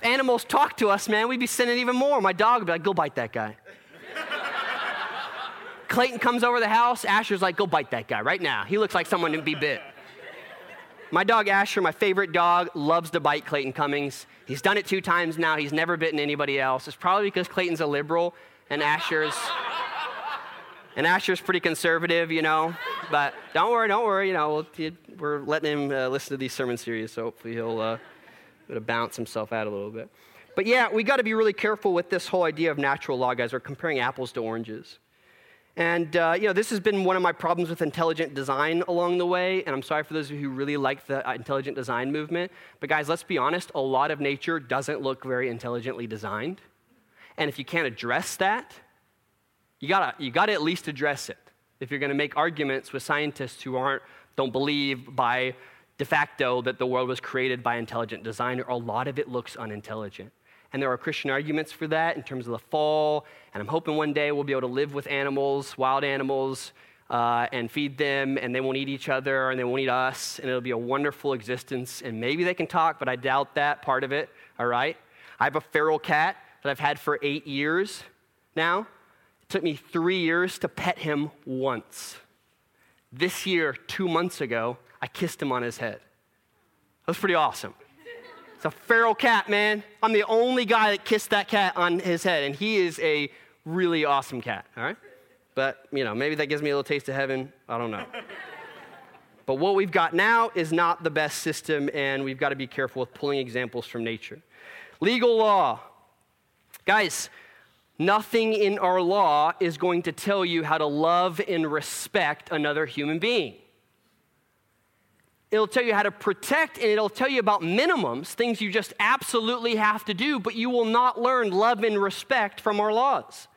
If animals talk to us, man, we'd be sinning even more. My dog would be like, go bite that guy. Clayton comes over the house. Asher's like, go bite that guy right now. He looks like someone to be bit. My dog Asher, my favorite dog, loves to bite Clayton Cummings. He's done it two times now. He's never bitten anybody else. It's probably because Clayton's a liberal and Asher's and Asher's pretty conservative, you know. But don't worry, don't worry. You know, we're letting him uh, listen to these sermon series, so hopefully he'll uh, bounce himself out a little bit. But yeah, we got to be really careful with this whole idea of natural law, guys. We're comparing apples to oranges. And, uh, you know, this has been one of my problems with intelligent design along the way. And I'm sorry for those of you who really like the uh, intelligent design movement. But, guys, let's be honest, a lot of nature doesn't look very intelligently designed. And if you can't address that, you gotta, you gotta at least address it. If you're gonna make arguments with scientists who aren't, don't believe by de facto that the world was created by intelligent design, or a lot of it looks unintelligent. And there are Christian arguments for that in terms of the fall. And I'm hoping one day we'll be able to live with animals, wild animals, uh, and feed them, and they won't eat each other, and they won't eat us, and it'll be a wonderful existence. And maybe they can talk, but I doubt that part of it, all right? I have a feral cat that I've had for eight years now. It took me three years to pet him once. This year, two months ago, I kissed him on his head. That was pretty awesome. It's a feral cat, man. I'm the only guy that kissed that cat on his head, and he is a really awesome cat, all right? But, you know, maybe that gives me a little taste of heaven. I don't know. but what we've got now is not the best system, and we've got to be careful with pulling examples from nature. Legal law. Guys, nothing in our law is going to tell you how to love and respect another human being. It'll tell you how to protect and it'll tell you about minimums, things you just absolutely have to do, but you will not learn love and respect from our laws.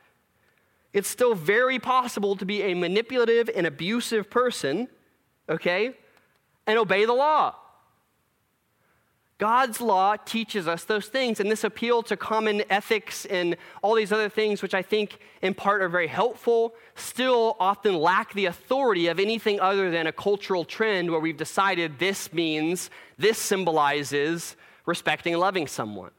It's still very possible to be a manipulative and abusive person, okay, and obey the law. God's law teaches us those things, and this appeal to common ethics and all these other things, which I think in part are very helpful, still often lack the authority of anything other than a cultural trend where we've decided this means, this symbolizes respecting and loving someone.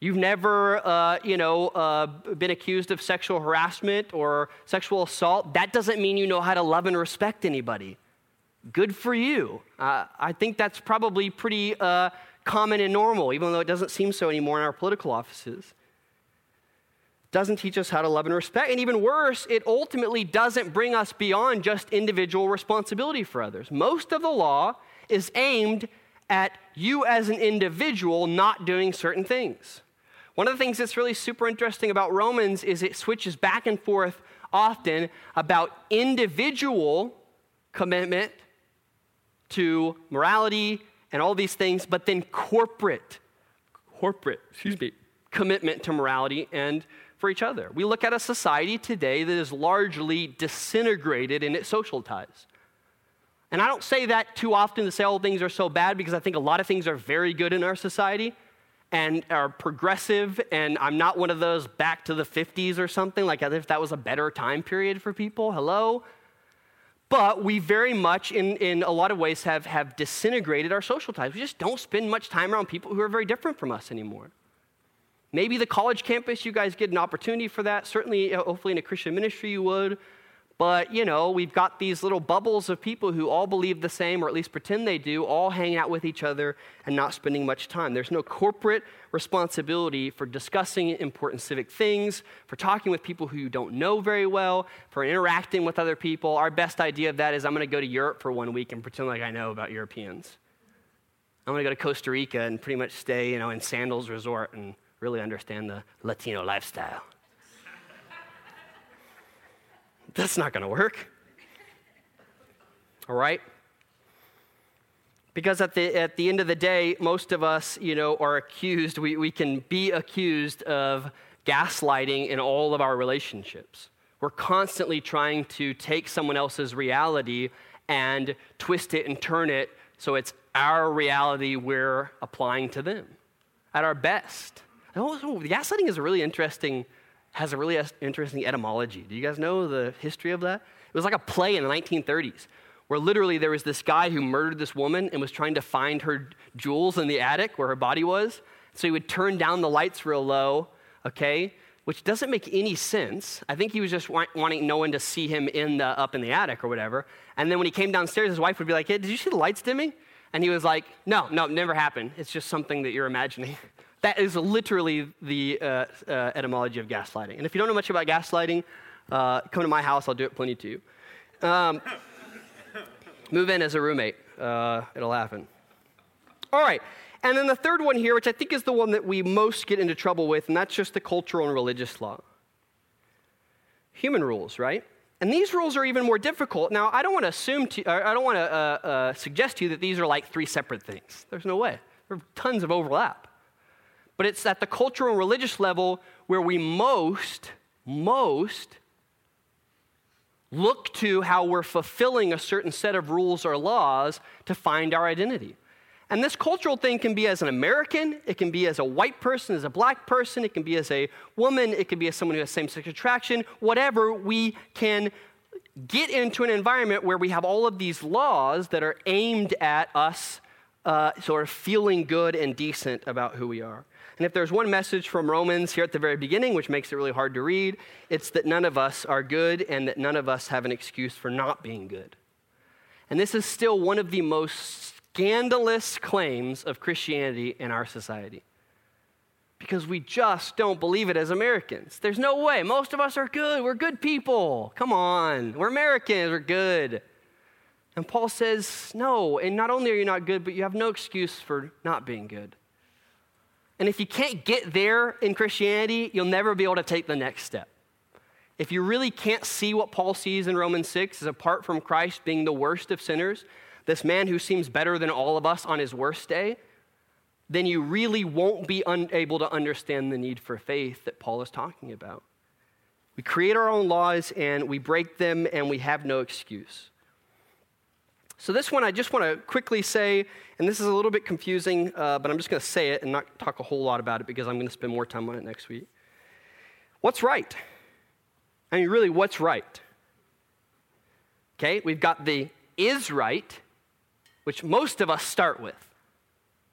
You've never, uh, you know, uh, been accused of sexual harassment or sexual assault. That doesn't mean you know how to love and respect anybody good for you. Uh, I think that's probably pretty uh, common and normal, even though it doesn't seem so anymore in our political offices. Doesn't teach us how to love and respect. And even worse, it ultimately doesn't bring us beyond just individual responsibility for others. Most of the law is aimed at you as an individual not doing certain things. One of the things that's really super interesting about Romans is it switches back and forth often about individual commitment to morality and all these things, but then corporate, corporate, excuse me, commitment to morality and for each other. We look at a society today that is largely disintegrated in its social ties. And I don't say that too often to say all things are so bad because I think a lot of things are very good in our society and are progressive. And I'm not one of those back to the 50s or something, like if that was a better time period for people. Hello? But we very much, in, in a lot of ways, have, have disintegrated our social ties. We just don't spend much time around people who are very different from us anymore. Maybe the college campus, you guys get an opportunity for that. Certainly, uh, hopefully, in a Christian ministry, you would. But, you know, we've got these little bubbles of people who all believe the same, or at least pretend they do, all hanging out with each other and not spending much time. There's no corporate responsibility for discussing important civic things, for talking with people who you don't know very well, for interacting with other people. Our best idea of that is I'm going to go to Europe for one week and pretend like I know about Europeans. I'm going to go to Costa Rica and pretty much stay, you know, in Sandals Resort and really understand the Latino lifestyle. That's not going to work. All right? Because at the, at the end of the day, most of us, you know, are accused, we, we can be accused of gaslighting in all of our relationships. We're constantly trying to take someone else's reality and twist it and turn it So it's our reality we're applying to them at our best. Oh, also, gaslighting is a really interesting, has a really interesting etymology. Do you guys know the history of that? It was like a play in the 1930s where literally there was this guy who murdered this woman and was trying to find her jewels in the attic where her body was. So he would turn down the lights real low, okay? Which doesn't make any sense. I think he was just wanting no one to see him in the, up in the attic or whatever. And then when he came downstairs, his wife would be like, hey, did you see the lights dimming? And he was like, no, no, it never happened. It's just something that you're imagining. That is literally the uh, uh, etymology of gaslighting. And if you don't know much about gaslighting, uh, come to my house, I'll do it plenty to you. Um, move in as a roommate, uh, it'll happen. All right, and then the third one here, which I think is the one that we most get into trouble with, and that's just the cultural and religious law. Human rules, right? And these rules are even more difficult. Now, I don't want to assume, to, I don't want to uh, uh, suggest to you that these are like three separate things. There's no way. There are tons of overlap. But it's at the cultural and religious level where we most, most look to how we're fulfilling a certain set of rules or laws to find our identity. And this cultural thing can be as an American, it can be as a white person, as a black person, it can be as a woman, it can be as someone who has same sex attraction, whatever. We can get into an environment where we have all of these laws that are aimed at us uh, sort of feeling good and decent about who we are. And if there's one message from Romans here at the very beginning, which makes it really hard to read, it's that none of us are good and that none of us have an excuse for not being good. And this is still one of the most scandalous claims of Christianity in our society. Because we just don't believe it as Americans. There's no way. Most of us are good. We're good people. Come on. We're Americans. We're good. And Paul says, no. And not only are you not good, but you have no excuse for not being good. And if you can't get there in Christianity, you'll never be able to take the next step. If you really can't see what Paul sees in Romans 6 as apart from Christ being the worst of sinners, this man who seems better than all of us on his worst day, then you really won't be unable to understand the need for faith that Paul is talking about. We create our own laws and we break them and we have no excuse. So, this one I just want to quickly say, and this is a little bit confusing, uh, but I'm just going to say it and not talk a whole lot about it because I'm going to spend more time on it next week. What's right? I mean, really, what's right? Okay, we've got the is right, which most of us start with.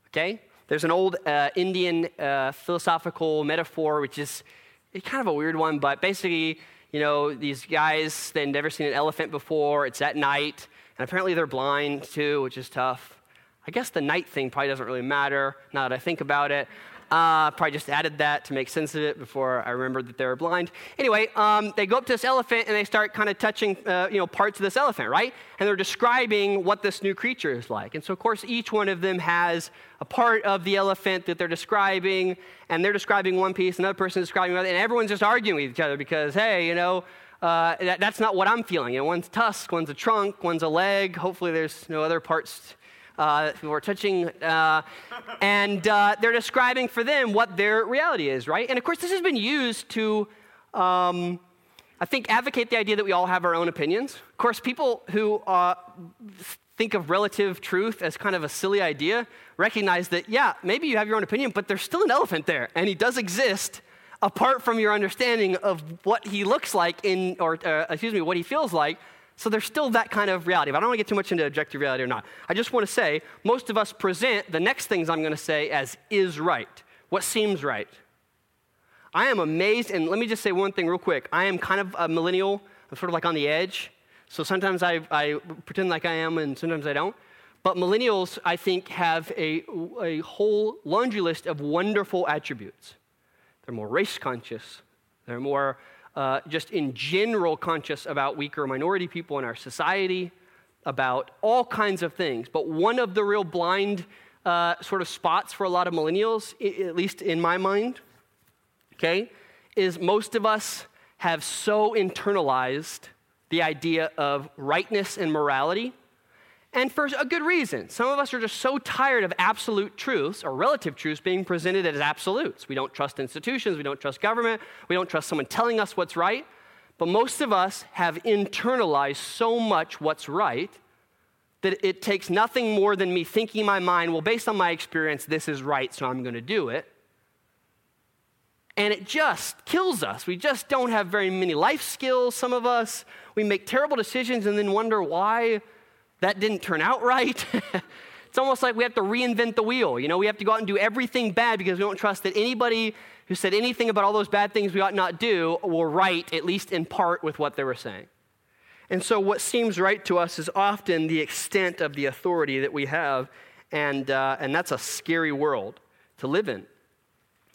Okay? There's an old uh, Indian uh, philosophical metaphor, which is kind of a weird one, but basically, you know, these guys, they've never seen an elephant before, it's at night and apparently they're blind too, which is tough. I guess the night thing probably doesn't really matter now that I think about it. Uh, probably just added that to make sense of it before I remembered that they were blind. Anyway, um, they go up to this elephant and they start kind of touching, uh, you know, parts of this elephant, right? And they're describing what this new creature is like. And so, of course, each one of them has a part of the elephant that they're describing, and they're describing one piece, another person is describing another, and everyone's just arguing with each other because, hey, you know, uh, that, that's not what I'm feeling. You know, one's tusk, one's a trunk, one's a leg. Hopefully, there's no other parts uh, people are touching. Uh, and uh, they're describing for them what their reality is, right? And of course, this has been used to, um, I think, advocate the idea that we all have our own opinions. Of course, people who uh, think of relative truth as kind of a silly idea recognize that, yeah, maybe you have your own opinion, but there's still an elephant there, and he does exist apart from your understanding of what he looks like in, or uh, excuse me, what he feels like. So there's still that kind of reality. But I don't want to get too much into objective reality or not. I just want to say most of us present the next things I'm going to say as is right, what seems right. I am amazed, and let me just say one thing real quick. I am kind of a millennial. I'm sort of like on the edge. So sometimes I, I pretend like I am, and sometimes I don't. But millennials, I think, have a, a whole laundry list of wonderful attributes. They're more race conscious. They're more uh, just in general conscious about weaker minority people in our society, about all kinds of things. But one of the real blind uh, sort of spots for a lot of millennials, at least in my mind, okay, is most of us have so internalized the idea of rightness and morality and for a good reason. Some of us are just so tired of absolute truths or relative truths being presented as absolutes. We don't trust institutions, we don't trust government, we don't trust someone telling us what's right. But most of us have internalized so much what's right that it takes nothing more than me thinking in my mind, well, based on my experience, this is right, so I'm going to do it. And it just kills us. We just don't have very many life skills, some of us. We make terrible decisions and then wonder why that didn't turn out right. it's almost like we have to reinvent the wheel. You know, we have to go out and do everything bad because we don't trust that anybody who said anything about all those bad things we ought not do were right, at least in part, with what they were saying. And so, what seems right to us is often the extent of the authority that we have, and, uh, and that's a scary world to live in.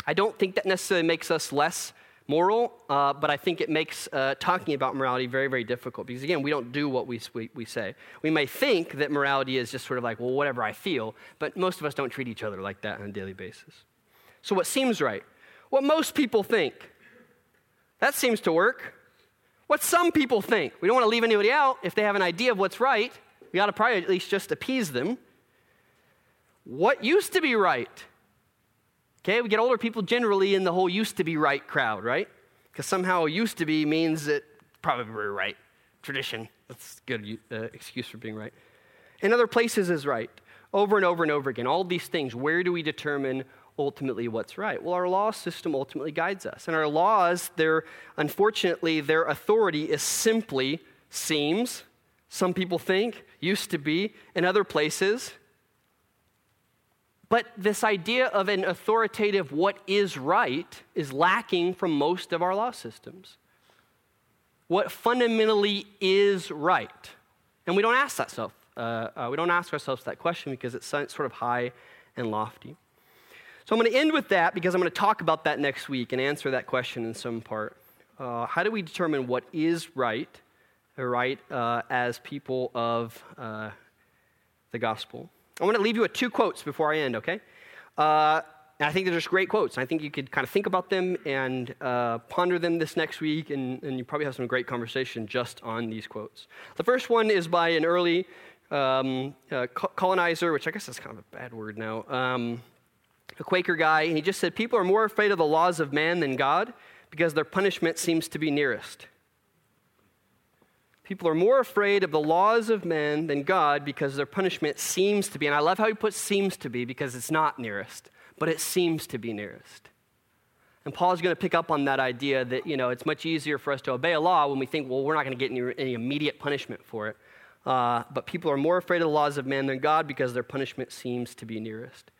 I don't think that necessarily makes us less moral, uh, but I think it makes uh, talking about morality very, very difficult because, again, we don't do what we, we, we, say. We may think that morality is just sort of like, well, whatever I feel, but most of us don't treat each other like that on a daily basis. So, what seems right? What most people think. That seems to work what some people think. We don't want to leave anybody out. If they have an idea of what's right, we ought to probably at least just appease them. What used to be right? Okay, we get older people generally in the whole used to be right crowd, right? Because somehow used to be means that probably right. Tradition. That's a good uh, excuse for being right. In other places is right. Over and over and over again. All these things. Where do we determine ultimately what's right? Well, our law system ultimately guides us. And our laws, their unfortunately, their authority is simply seems, some people think, used to be, in other places. But this idea of an authoritative what is right is lacking from most of our law systems. What fundamentally is right? And we don't ask that self. Uh, uh, we don't ask ourselves that question because it's sort of high and lofty. So I'm going to end with that because I'm going to talk about that next week and answer that question in some part. Uh, how do we determine what is right, right, uh, as people of uh, the gospel? I want to leave you with two quotes before I end, okay? Uh, I think they're just great quotes. I think you could kind of think about them and uh, ponder them this next week, and, and, you probably have some great conversation just on these quotes. The first one is by an early um, uh, colonizer, which I guess is kind of a bad word now. Um, a Quaker guy, and he just said, People are more afraid of the laws of man than God because their punishment seems to be nearest. People are more afraid of the laws of men than God because their punishment seems to be, and I love how he puts seems to be because it's not nearest, but it seems to be nearest. And Paul's going to pick up on that idea that, you know, it's much easier for us to obey a law when we think, well, we're not going to get any, any, immediate punishment for it. Uh, but people are more afraid of the laws of man than God because their punishment seems to be nearest.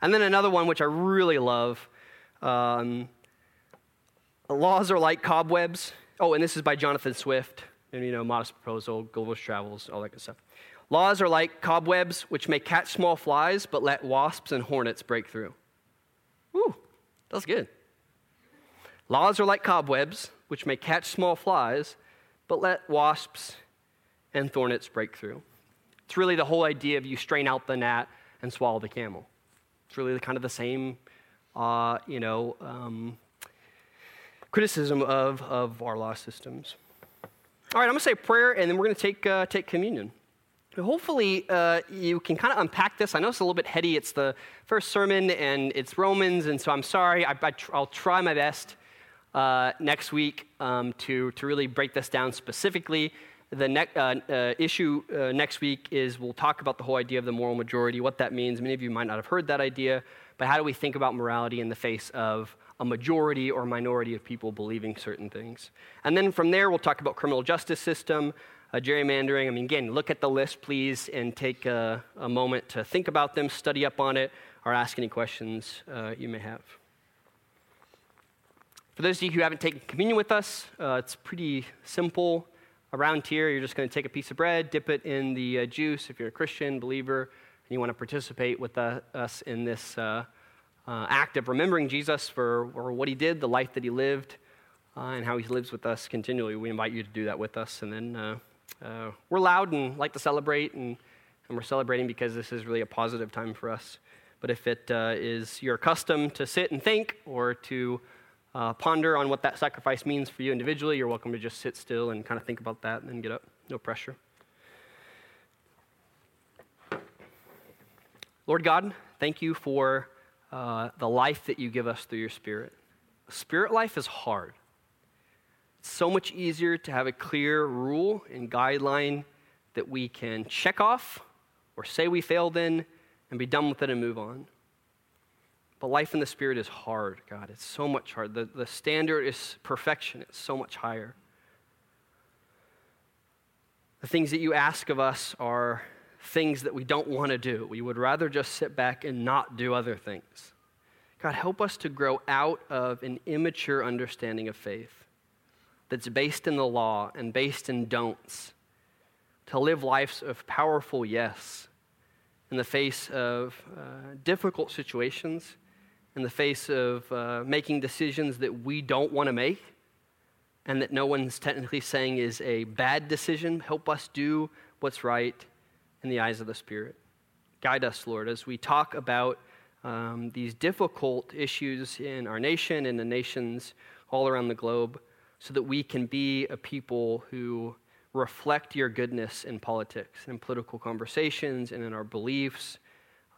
And then another one, which I really love um, laws are like cobwebs. Oh, and this is by Jonathan Swift. And, you know, Modest Proposal, Gulliver's Travels, all that good stuff. Laws are like cobwebs, which may catch small flies, but let wasps and hornets break through. Ooh, that's good. Laws are like cobwebs, which may catch small flies, but let wasps and hornets break through. It's really the whole idea of you strain out the gnat and swallow the camel. It's really kind of the same, uh, you know, um, criticism of, of our law systems. All right, I'm going to say prayer, and then we're going to take, uh, take communion. Hopefully, uh, you can kind of unpack this. I know it's a little bit heady. It's the first sermon, and it's Romans, and so I'm sorry. I, will try my best uh, next week um, to, to really break this down specifically. The ne- uh, uh, issue uh, next week is we'll talk about the whole idea of the moral majority, what that means. Many of you might not have heard that idea, but how do we think about morality in the face of a majority or minority of people believing certain things? And then from there, we'll talk about criminal justice system, uh, gerrymandering. I mean, again, look at the list, please, and take a, a, moment to think about them, study up on it, or ask any questions uh, you may have. For those of you who haven't taken communion with us, uh, it's pretty simple. Around here, you're just going to take a piece of bread, dip it in the uh, juice if you're a Christian believer and you want to participate with uh, us in this uh, uh, act of remembering Jesus for, for, what he did, the life that he lived, uh, and how he lives with us continually. We invite you to do that with us. And then uh, we're loud and like to celebrate, and, and, we're celebrating because this is really a positive time for us. But if it is your custom to sit and think or to uh, ponder on what that sacrifice means for you individually, you're welcome to just sit still and kind of think about that and then get up. No pressure. Lord God, thank you for uh, the life that you give us through your Spirit. Spirit life is hard. It's so much easier to have a clear rule and guideline that we can check off or say we failed in and be done with it and move on. But life in the Spirit is hard, God. It's so much hard. The, the standard is perfection, it's so much higher. The things that you ask of us are things that we don't want to do. We would rather just sit back and not do other things. God, help us to grow out of an immature understanding of faith that's based in the law and based in don'ts, to live lives of powerful yes in the face of uh, difficult situations, in the face of uh, making decisions that we don't want to make and that no one's technically saying is a bad decision. Help us do what's right in the eyes of the Spirit. Guide us, Lord, as we talk about um, these difficult issues in our nation and the nations all around the globe so that we can be a people who reflect your goodness in politics in political conversations and in our beliefs.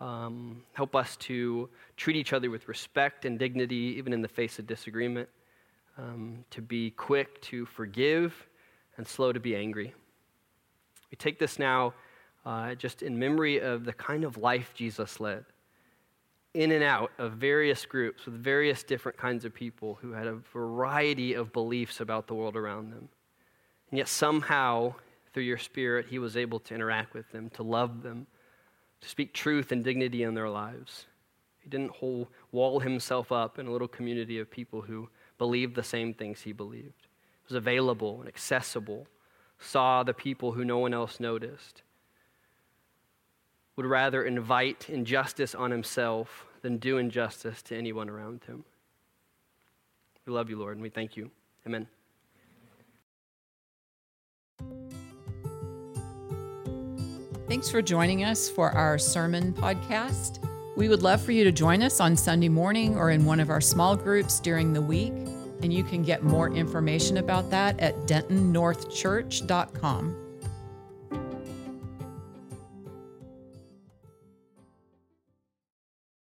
Um, help us to treat each other with respect and dignity, even in the face of disagreement. Um, to be quick to forgive and slow to be angry. We take this now uh, just in memory of the kind of life Jesus led in and out of various groups with various different kinds of people who had a variety of beliefs about the world around them. And yet, somehow, through your Spirit, he was able to interact with them, to love them, to speak truth and dignity in their lives. He didn't whole, wall himself up in a little community of people who believed the same things he believed. He was available and accessible, saw the people who no one else noticed would rather invite injustice on himself than do injustice to anyone around him. We love you, Lord, and we thank you. Amen. Thanks for joining us for our sermon podcast. We would love for you to join us on Sunday morning or in one of our small groups during the week. And you can get more information about that at dentonnorthchurch.com.